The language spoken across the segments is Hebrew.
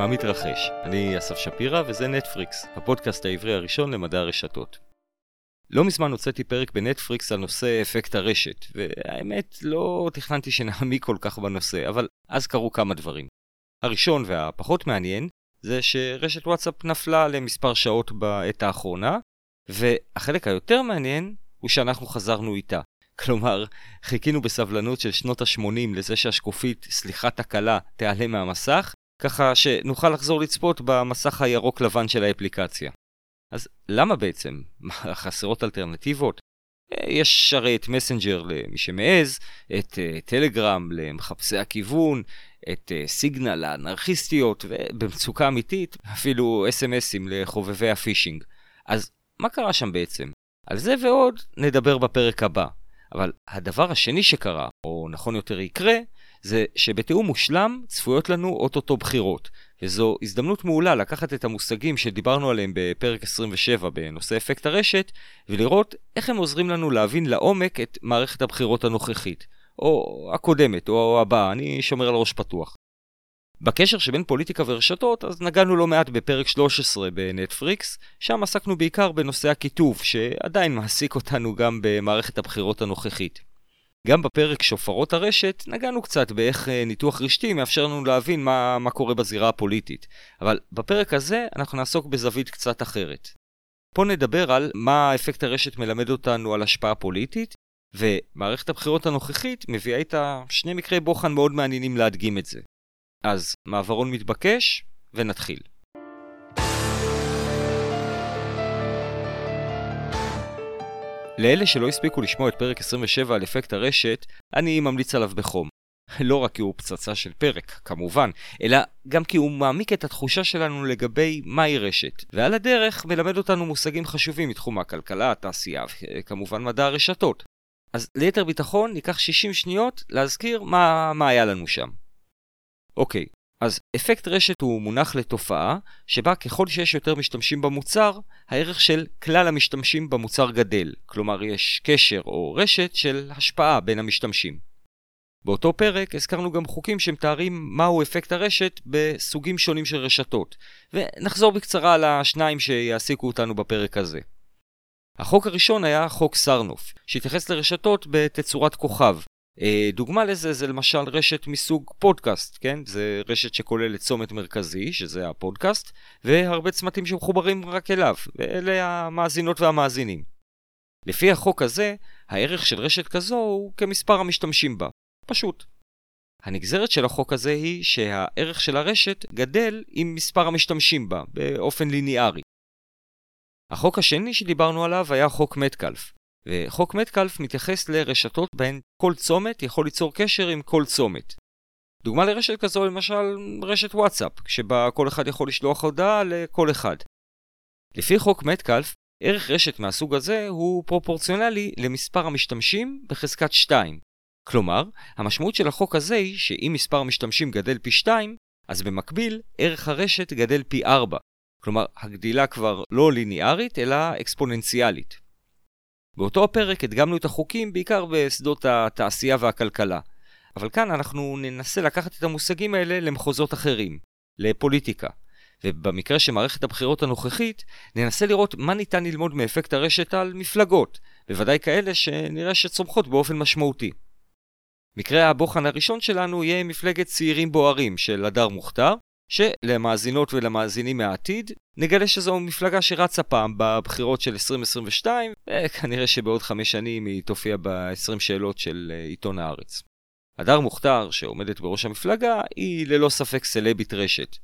מה מתרחש? אני אסף שפירא וזה נטפריקס, הפודקאסט העברי הראשון למדע הרשתות. לא מזמן הוצאתי פרק בנטפריקס על נושא אפקט הרשת, והאמת לא תכננתי שנעמיק כל כך בנושא, אבל אז קרו כמה דברים. הראשון והפחות מעניין זה שרשת וואטסאפ נפלה למספר שעות בעת האחרונה, והחלק היותר מעניין הוא שאנחנו חזרנו איתה. כלומר, חיכינו בסבלנות של שנות ה-80 לזה שהשקופית, סליחה תקלה, תיעלם מהמסך, ככה שנוכל לחזור לצפות במסך הירוק-לבן של האפליקציה. אז למה בעצם? חסרות אלטרנטיבות? אה, יש הרי את מסנג'ר למי שמעז, את uh, טלגרם למחפשי הכיוון, את uh, סיגנל לאנרכיסטיות, ובמצוקה אמיתית, אפילו אס.אם.אסים לחובבי הפישינג. אז מה קרה שם בעצם? על זה ועוד נדבר בפרק הבא. אבל הדבר השני שקרה, או נכון יותר יקרה, זה שבתיאום מושלם צפויות לנו אוטוטו בחירות, וזו הזדמנות מעולה לקחת את המושגים שדיברנו עליהם בפרק 27 בנושא אפקט הרשת, ולראות איך הם עוזרים לנו להבין לעומק את מערכת הבחירות הנוכחית, או הקודמת, או הבאה, אני שומר על ראש פתוח. בקשר שבין פוליטיקה ורשתות, אז נגענו לא מעט בפרק 13 בנטפריקס, שם עסקנו בעיקר בנושא הכיתוב, שעדיין מעסיק אותנו גם במערכת הבחירות הנוכחית. גם בפרק שופרות הרשת נגענו קצת באיך אה, ניתוח רשתי מאפשר לנו להבין מה, מה קורה בזירה הפוליטית, אבל בפרק הזה אנחנו נעסוק בזווית קצת אחרת. פה נדבר על מה אפקט הרשת מלמד אותנו על השפעה פוליטית, ומערכת הבחירות הנוכחית מביאה איתה שני מקרי בוחן מאוד מעניינים להדגים את זה. אז מעברון מתבקש, ונתחיל. לאלה שלא הספיקו לשמוע את פרק 27 על אפקט הרשת, אני ממליץ עליו בחום. לא רק כי הוא פצצה של פרק, כמובן, אלא גם כי הוא מעמיק את התחושה שלנו לגבי מהי רשת, ועל הדרך מלמד אותנו מושגים חשובים מתחום הכלכלה, התעשייה וכמובן מדע הרשתות. אז ליתר ביטחון ניקח 60 שניות להזכיר מה, מה היה לנו שם. אוקיי, אז אפקט רשת הוא מונח לתופעה שבה ככל שיש יותר משתמשים במוצר, הערך של כלל המשתמשים במוצר גדל. כלומר, יש קשר או רשת של השפעה בין המשתמשים. באותו פרק הזכרנו גם חוקים שמתארים מהו אפקט הרשת בסוגים שונים של רשתות, ונחזור בקצרה על השניים שיעסיקו אותנו בפרק הזה. החוק הראשון היה חוק סרנוף, שהתייחס לרשתות בתצורת כוכב, דוגמה לזה זה למשל רשת מסוג פודקאסט, כן? זה רשת שכוללת צומת מרכזי, שזה הפודקאסט, והרבה צמתים שמחוברים רק אליו, ואלה המאזינות והמאזינים. לפי החוק הזה, הערך של רשת כזו הוא כמספר המשתמשים בה. פשוט. הנגזרת של החוק הזה היא שהערך של הרשת גדל עם מספר המשתמשים בה, באופן ליניארי. החוק השני שדיברנו עליו היה חוק מטקלף, וחוק מטקלף מתייחס לרשתות בהן כל צומת יכול ליצור קשר עם כל צומת. דוגמה לרשת כזו למשל רשת וואטסאפ, שבה כל אחד יכול לשלוח הודעה לכל אחד. לפי חוק מטקלף, ערך רשת מהסוג הזה הוא פרופורציונלי למספר המשתמשים בחזקת 2. כלומר, המשמעות של החוק הזה היא שאם מספר המשתמשים גדל פי 2, אז במקביל ערך הרשת גדל פי 4. כלומר, הגדילה כבר לא ליניארית אלא אקספוננציאלית. באותו הפרק הדגמנו את החוקים בעיקר בשדות התעשייה והכלכלה. אבל כאן אנחנו ננסה לקחת את המושגים האלה למחוזות אחרים, לפוליטיקה. ובמקרה של מערכת הבחירות הנוכחית, ננסה לראות מה ניתן ללמוד מאפקט הרשת על מפלגות, בוודאי כאלה שנראה שצומחות באופן משמעותי. מקרה הבוחן הראשון שלנו יהיה מפלגת צעירים בוערים של הדר מוכתר, שלמאזינות ולמאזינים מהעתיד, נגלה שזו מפלגה שרצה פעם בבחירות של 2022, וכנראה שבעוד חמש שנים היא תופיע ב-20 שאלות של אה, עיתון הארץ. הדר מוכתר, שעומדת בראש המפלגה, היא ללא ספק סלבית רשת.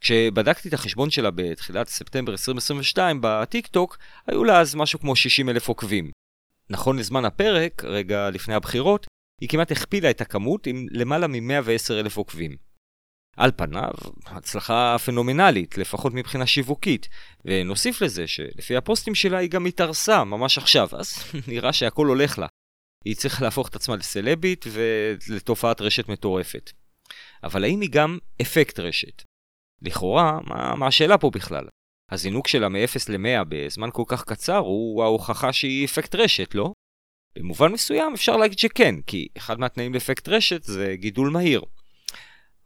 כשבדקתי את החשבון שלה בתחילת ספטמבר 2022 בטיק טוק, היו לה אז משהו כמו 60 אלף עוקבים. נכון לזמן הפרק, רגע לפני הבחירות, היא כמעט הכפילה את הכמות עם למעלה מ-110 אלף עוקבים. על פניו, הצלחה פנומנלית, לפחות מבחינה שיווקית. ונוסיף לזה שלפי הפוסטים שלה היא גם התארסה ממש עכשיו, אז נראה שהכל הולך לה. היא צריכה להפוך את עצמה לסלבית ולתופעת רשת מטורפת. אבל האם היא גם אפקט רשת? לכאורה, מה, מה השאלה פה בכלל? הזינוק שלה מ-0 ל-100 בזמן כל כך קצר הוא ההוכחה שהיא אפקט רשת, לא? במובן מסוים אפשר להגיד שכן, כי אחד מהתנאים לאפקט רשת זה גידול מהיר.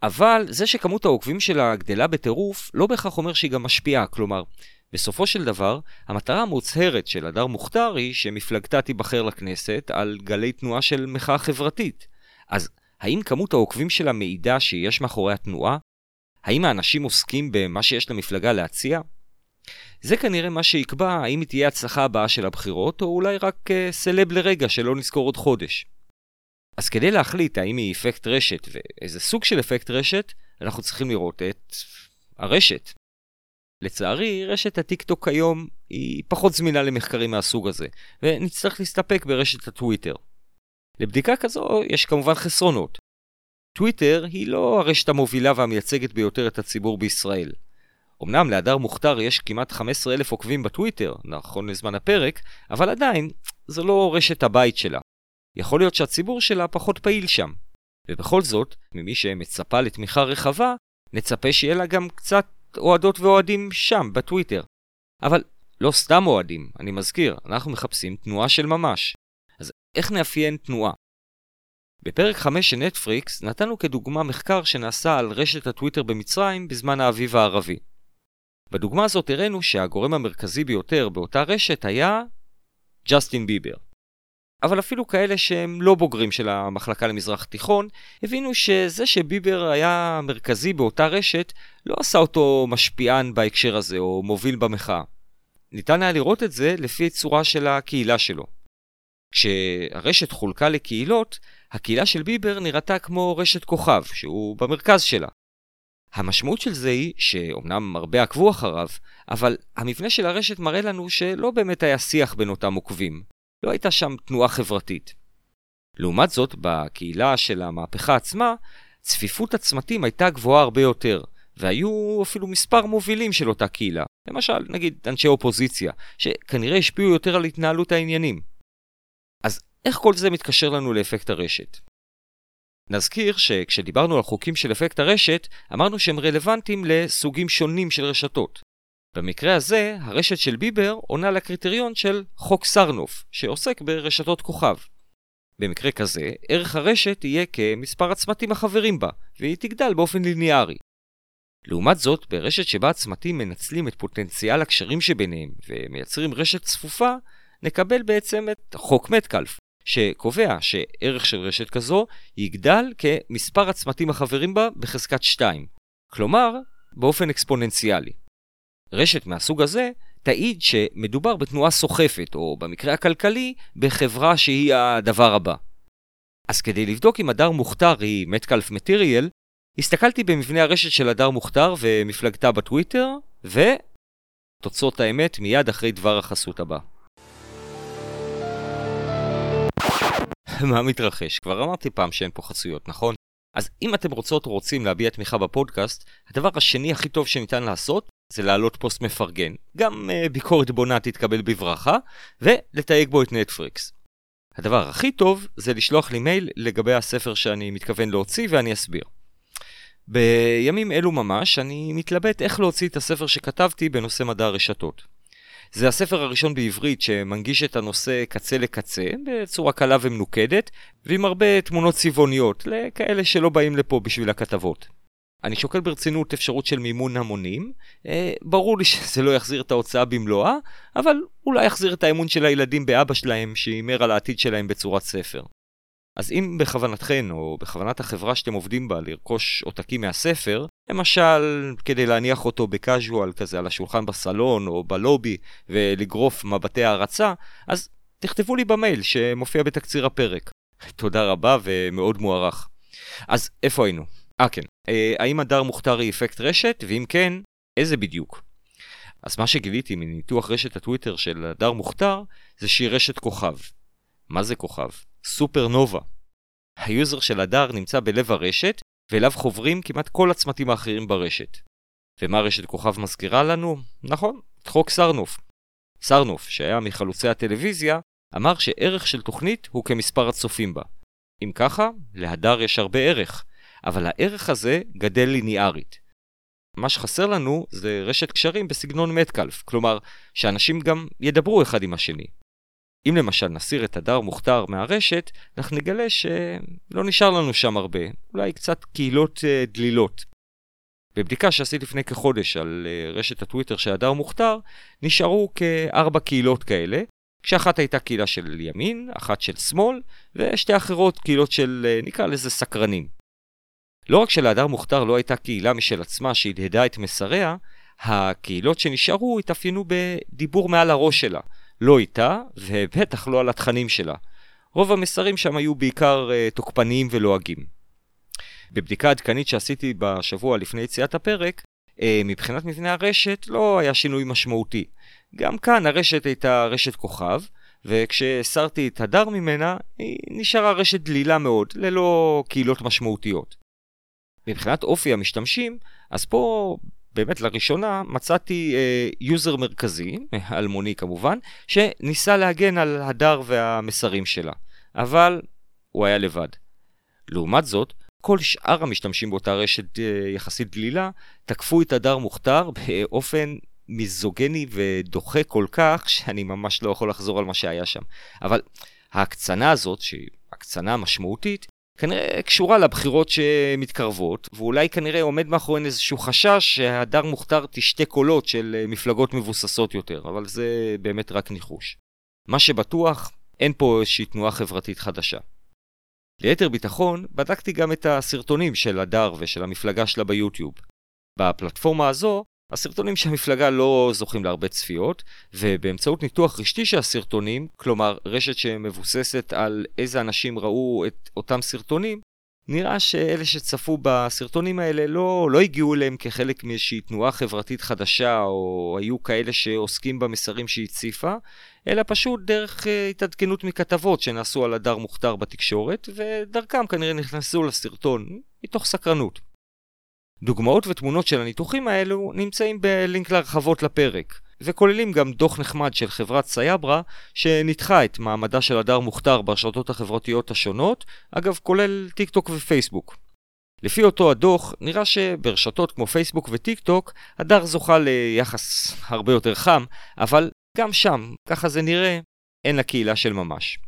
אבל זה שכמות העוקבים שלה גדלה בטירוף, לא בהכרח אומר שהיא גם משפיעה. כלומר, בסופו של דבר, המטרה המוצהרת של הדר מוכתר היא שמפלגתה תיבחר לכנסת על גלי תנועה של מחאה חברתית. אז האם כמות העוקבים שלה מעידה שיש מאחורי התנועה? האם האנשים עוסקים במה שיש למפלגה להציע? זה כנראה מה שיקבע האם היא תהיה הצלחה הבאה של הבחירות, או אולי רק uh, סלב לרגע שלא נזכור עוד חודש. אז כדי להחליט האם היא אפקט רשת ואיזה סוג של אפקט רשת, אנחנו צריכים לראות את הרשת. לצערי, רשת הטיקטוק היום היא פחות זמינה למחקרים מהסוג הזה, ונצטרך להסתפק ברשת הטוויטר. לבדיקה כזו יש כמובן חסרונות. טוויטר היא לא הרשת המובילה והמייצגת ביותר את הציבור בישראל. אמנם להדר מוכתר יש כמעט 15 אלף עוקבים בטוויטר, נכון לזמן הפרק, אבל עדיין, זו לא רשת הבית שלה. יכול להיות שהציבור שלה פחות פעיל שם. ובכל זאת, ממי שמצפה לתמיכה רחבה, נצפה שיהיה לה גם קצת אוהדות ואוהדים שם, בטוויטר. אבל לא סתם אוהדים, אני מזכיר, אנחנו מחפשים תנועה של ממש. אז איך נאפיין תנועה? בפרק 5 של נטפריקס נתנו כדוגמה מחקר שנעשה על רשת הטוויטר במצרים בזמן האביב הערבי. בדוגמה הזאת הראינו שהגורם המרכזי ביותר באותה רשת היה ג'סטין ביבר. אבל אפילו כאלה שהם לא בוגרים של המחלקה למזרח תיכון, הבינו שזה שביבר היה מרכזי באותה רשת, לא עשה אותו משפיען בהקשר הזה, או מוביל במחאה. ניתן היה לראות את זה לפי צורה של הקהילה שלו. כשהרשת חולקה לקהילות, הקהילה של ביבר נראתה כמו רשת כוכב, שהוא במרכז שלה. המשמעות של זה היא שאומנם הרבה עקבו אחריו, אבל המבנה של הרשת מראה לנו שלא באמת היה שיח בין אותם עוקבים. לא הייתה שם תנועה חברתית. לעומת זאת, בקהילה של המהפכה עצמה, צפיפות הצמתים הייתה גבוהה הרבה יותר, והיו אפילו מספר מובילים של אותה קהילה. למשל, נגיד אנשי אופוזיציה, שכנראה השפיעו יותר על התנהלות העניינים. אז איך כל זה מתקשר לנו לאפקט הרשת? נזכיר שכשדיברנו על חוקים של אפקט הרשת, אמרנו שהם רלוונטיים לסוגים שונים של רשתות. במקרה הזה, הרשת של ביבר עונה לקריטריון של חוק סרנוף, שעוסק ברשתות כוכב. במקרה כזה, ערך הרשת יהיה כמספר הצמתים החברים בה, והיא תגדל באופן ליניארי. לעומת זאת, ברשת שבה הצמתים מנצלים את פוטנציאל הקשרים שביניהם ומייצרים רשת צפופה, נקבל בעצם את חוק מטקלף, שקובע שערך של רשת כזו יגדל כמספר הצמתים החברים בה בחזקת 2, כלומר, באופן אקספוננציאלי. רשת מהסוג הזה תעיד שמדובר בתנועה סוחפת, או במקרה הכלכלי, בחברה שהיא הדבר הבא. אז כדי לבדוק אם הדר מוכתר היא מטקלף מטריאל, הסתכלתי במבנה הרשת של הדר מוכתר ומפלגתה בטוויטר, ו... תוצאות האמת מיד אחרי דבר החסות הבא. מה מתרחש? כבר אמרתי פעם שאין פה חסויות, נכון? אז אם אתם רוצות או רוצים להביע תמיכה בפודקאסט, הדבר השני הכי טוב שניתן לעשות זה להעלות פוסט מפרגן. גם uh, ביקורת בונה תתקבל בברכה, ולתייג בו את נטפריקס. הדבר הכי טוב זה לשלוח לי מייל לגבי הספר שאני מתכוון להוציא ואני אסביר. בימים אלו ממש אני מתלבט איך להוציא את הספר שכתבתי בנושא מדע הרשתות. זה הספר הראשון בעברית שמנגיש את הנושא קצה לקצה, בצורה קלה ומנוקדת, ועם הרבה תמונות צבעוניות, לכאלה שלא באים לפה בשביל הכתבות. אני שוקל ברצינות אפשרות של מימון המונים. אה, ברור לי שזה לא יחזיר את ההוצאה במלואה, אבל אולי יחזיר את האמון של הילדים באבא שלהם, שהימר על העתיד שלהם בצורת ספר. אז אם בכוונתכן, או בכוונת החברה שאתם עובדים בה, לרכוש עותקים מהספר, למשל, כדי להניח אותו בקאז'ואל כזה על השולחן בסלון או בלובי, ולגרוף מבטי הערצה, אז תכתבו לי במייל שמופיע בתקציר הפרק. תודה רבה ומאוד מוערך. אז איפה היינו? אה כן, אה, האם הדר מוכתר היא אפקט רשת, ואם כן, איזה בדיוק? אז מה שגיליתי מניתוח רשת הטוויטר של הדר מוכתר, זה שהיא רשת כוכב. מה זה כוכב? סופרנובה. ה user של הדר נמצא בלב הרשת, ואליו חוברים כמעט כל הצמתים האחרים ברשת. ומה רשת כוכב מזכירה לנו? נכון, את חוק סרנוף. סרנוף, שהיה מחלוצי הטלוויזיה, אמר שערך של תוכנית הוא כמספר הצופים בה. אם ככה, להדר יש הרבה ערך, אבל הערך הזה גדל ליניארית. מה שחסר לנו זה רשת קשרים בסגנון מטקלף, כלומר, שאנשים גם ידברו אחד עם השני. אם למשל נסיר את הדר מוכתר מהרשת, אנחנו נגלה שלא נשאר לנו שם הרבה, אולי קצת קהילות uh, דלילות. בבדיקה שעשיתי לפני כחודש על uh, רשת הטוויטר של הדר מוכתר, נשארו כארבע קהילות כאלה, כשאחת הייתה קהילה של ימין, אחת של שמאל, ושתי אחרות קהילות של, uh, נקרא לזה סקרנים. לא רק שלהדר מוכתר לא הייתה קהילה משל עצמה שהדהדה את מסריה, הקהילות שנשארו התאפיינו בדיבור מעל הראש שלה, לא איתה, ובטח לא על התכנים שלה. רוב המסרים שם היו בעיקר uh, תוקפניים ולועגים. בבדיקה עדכנית שעשיתי בשבוע לפני יציאת הפרק, uh, מבחינת מבנה הרשת לא היה שינוי משמעותי. גם כאן הרשת הייתה רשת כוכב, וכשהסרתי את הדר ממנה, היא נשארה רשת דלילה מאוד, ללא קהילות משמעותיות. מבחינת אופי המשתמשים, אז פה באמת לראשונה מצאתי יוזר uh, מרכזי, אלמוני כמובן, שניסה להגן על הדר והמסרים שלה, אבל הוא היה לבד. לעומת זאת, כל שאר המשתמשים באותה רשת uh, יחסית דלילה תקפו את הדר מוכתר באופן מיזוגני ודוחה כל כך, שאני ממש לא יכול לחזור על מה שהיה שם. אבל ההקצנה הזאת, שהיא הקצנה משמעותית, כנראה קשורה לבחירות שמתקרבות, ואולי כנראה עומד מאחוריהן איזשהו חשש שהדר מוכתר תשתה קולות של אה, מפלגות מבוססות יותר, אבל זה באמת רק ניחוש. מה שבטוח, אין פה איזושהי תנועה חברתית חדשה. ליתר ביטחון, בדקתי גם את הסרטונים של הדר ושל המפלגה שלה ביוטיוב. בפלטפורמה הזו, הסרטונים של המפלגה לא זוכים להרבה צפיות, ובאמצעות ניתוח רשתי של הסרטונים, כלומר רשת שמבוססת על איזה אנשים ראו את אותם סרטונים, נראה שאלה שצפו בסרטונים האלה לא, לא הגיעו אליהם כחלק מאיזושהי תנועה חברתית חדשה, או היו כאלה שעוסקים במסרים שהיא הציפה, אלא פשוט דרך uh, התעדכנות מכתבות שנעשו על הדר מוכתר בתקשורת, ודרכם כנראה נכנסו לסרטון, מתוך סקרנות. דוגמאות ותמונות של הניתוחים האלו נמצאים בלינק להרחבות לפרק, וכוללים גם דוח נחמד של חברת סייברה, שניתחה את מעמדה של הדר מוכתר ברשתות החברתיות השונות, אגב כולל טיק טוק ופייסבוק. לפי אותו הדוח, נראה שברשתות כמו פייסבוק וטיק טוק, הדר זוכה ליחס הרבה יותר חם, אבל גם שם, ככה זה נראה, אין לה קהילה של ממש.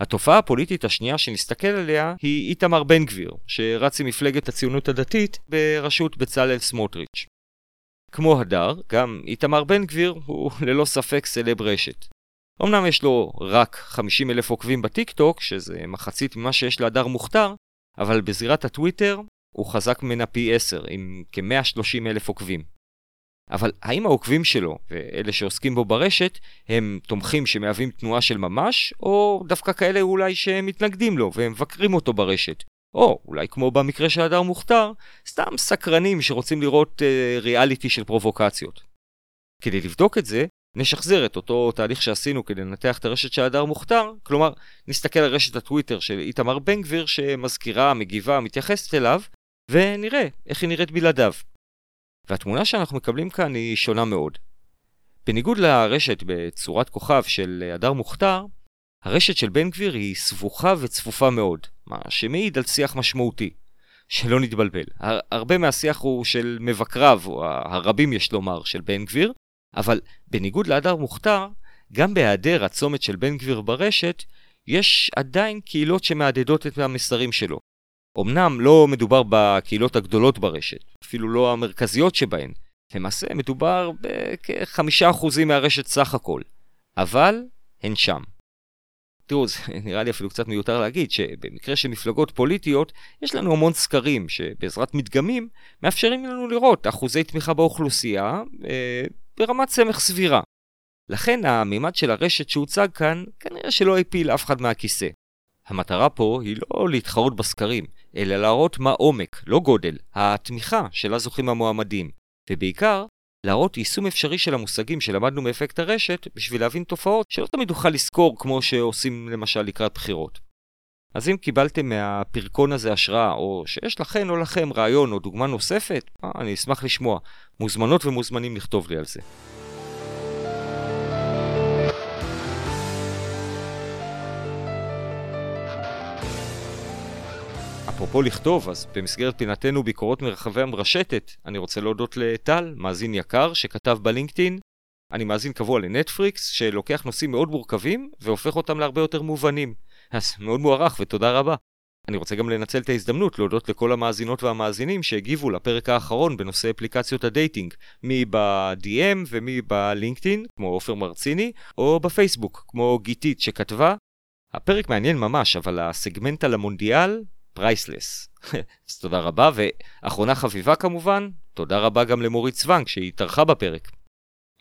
התופעה הפוליטית השנייה שנסתכל עליה היא איתמר בן גביר, שרץ עם מפלגת הציונות הדתית בראשות בצלאל סמוטריץ'. כמו הדר, גם איתמר בן גביר הוא ללא ספק סלב רשת. אמנם יש לו רק 50 אלף עוקבים בטיק טוק, שזה מחצית ממה שיש להדר מוכתר, אבל בזירת הטוויטר הוא חזק ממנה פי 10, עם כ-130 אלף עוקבים. אבל האם העוקבים שלו, ואלה שעוסקים בו ברשת, הם תומכים שמהווים תנועה של ממש, או דווקא כאלה אולי שמתנגדים לו ומבקרים אותו ברשת? או אולי כמו במקרה של הדר מוכתר, סתם סקרנים שרוצים לראות אה, ריאליטי של פרובוקציות. כדי לבדוק את זה, נשחזר את אותו תהליך שעשינו כדי לנתח את הרשת של הדר מוכתר, כלומר, נסתכל על רשת הטוויטר של איתמר בן גביר שמזכירה, מגיבה, מתייחסת אליו, ונראה איך היא נראית בלעדיו. והתמונה שאנחנו מקבלים כאן היא שונה מאוד. בניגוד לרשת בצורת כוכב של הדר מוכתר, הרשת של בן גביר היא סבוכה וצפופה מאוד, מה שמעיד על שיח משמעותי. שלא נתבלבל, הר- הרבה מהשיח הוא של מבקריו, או הרבים יש לומר, של בן גביר, אבל בניגוד להדר מוכתר, גם בהיעדר הצומת של בן גביר ברשת, יש עדיין קהילות שמהדהדות את המסרים שלו. אמנם לא מדובר בקהילות הגדולות ברשת, אפילו לא המרכזיות שבהן, למעשה מדובר בכחמישה אחוזים מהרשת סך הכל, אבל הן שם. תראו, זה נראה לי אפילו קצת מיותר להגיד שבמקרה של מפלגות פוליטיות, יש לנו המון סקרים שבעזרת מדגמים מאפשרים לנו לראות אחוזי תמיכה באוכלוסייה אה, ברמת סמך סבירה. לכן המימד של הרשת שהוצג כאן כנראה שלא הפיל אף אחד מהכיסא. המטרה פה היא לא להתחרות בסקרים, אלא להראות מה עומק, לא גודל, התמיכה שלה זוכים המועמדים, ובעיקר, להראות יישום אפשרי של המושגים שלמדנו מאפקט הרשת בשביל להבין תופעות שלא תמיד נוכל לזכור כמו שעושים למשל לקראת בחירות. אז אם קיבלתם מהפרקון הזה השראה, או שיש לכן או לכם רעיון או דוגמה נוספת, אה, אני אשמח לשמוע. מוזמנות ומוזמנים לכתוב לי על זה. אפרופו לכתוב, אז במסגרת פינתנו ביקורות מרחבי המרשתת, אני רוצה להודות לטל, מאזין יקר, שכתב בלינקדאין, אני מאזין קבוע לנטפריקס, שלוקח נושאים מאוד מורכבים והופך אותם להרבה יותר מובנים. אז מאוד מוערך ותודה רבה. אני רוצה גם לנצל את ההזדמנות להודות לכל המאזינות והמאזינים שהגיבו לפרק האחרון בנושא אפליקציות ה dating, מי ב-DM ומי בלינקדאין, כמו עופר מרציני, או בפייסבוק, כמו גיתית שכתבה. הפרק מעניין ממש, אבל הסגמנט על המונדיאל, priceless. אז תודה רבה, ואחרונה חביבה כמובן, תודה רבה גם למורית צוונג שהתארחה בפרק.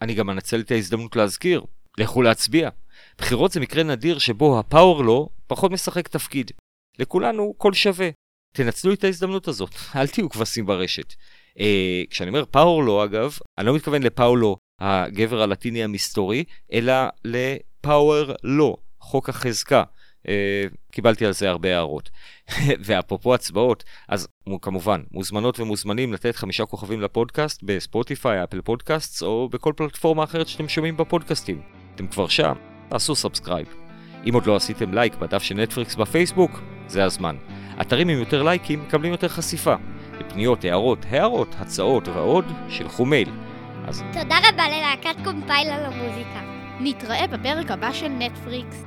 אני גם אנצל את ההזדמנות להזכיר, לכו להצביע. בחירות זה מקרה נדיר שבו ה power law פחות משחק תפקיד. לכולנו קול שווה. תנצלו את ההזדמנות הזאת, אל תהיו כבשים ברשת. אה, כשאני אומר power law אגב, אני לא מתכוון לפאולו, הגבר הלטיני המסתורי, אלא ל power law, חוק החזקה. אה, קיבלתי על זה הרבה הערות. ואפרופו הצבעות, אז כמובן, מוזמנות ומוזמנים לתת חמישה כוכבים לפודקאסט בספוטיפיי, אפל פודקאסט, או בכל פלטפורמה אחרת שאתם שומעים בפודקאסטים. אתם כבר שם, תעשו subscribe. אם עוד לא עשיתם לייק בדף של נטפריקס בפייסבוק, זה הזמן. אתרים עם יותר לייקים מקבלים יותר חשיפה. לפניות, הערות, הערות, הצעות ועוד, שלחו מייל. אז... תודה רבה ללהקת קומפייל על המוזיקה. נתראה בפרק הבא של נטפריקס.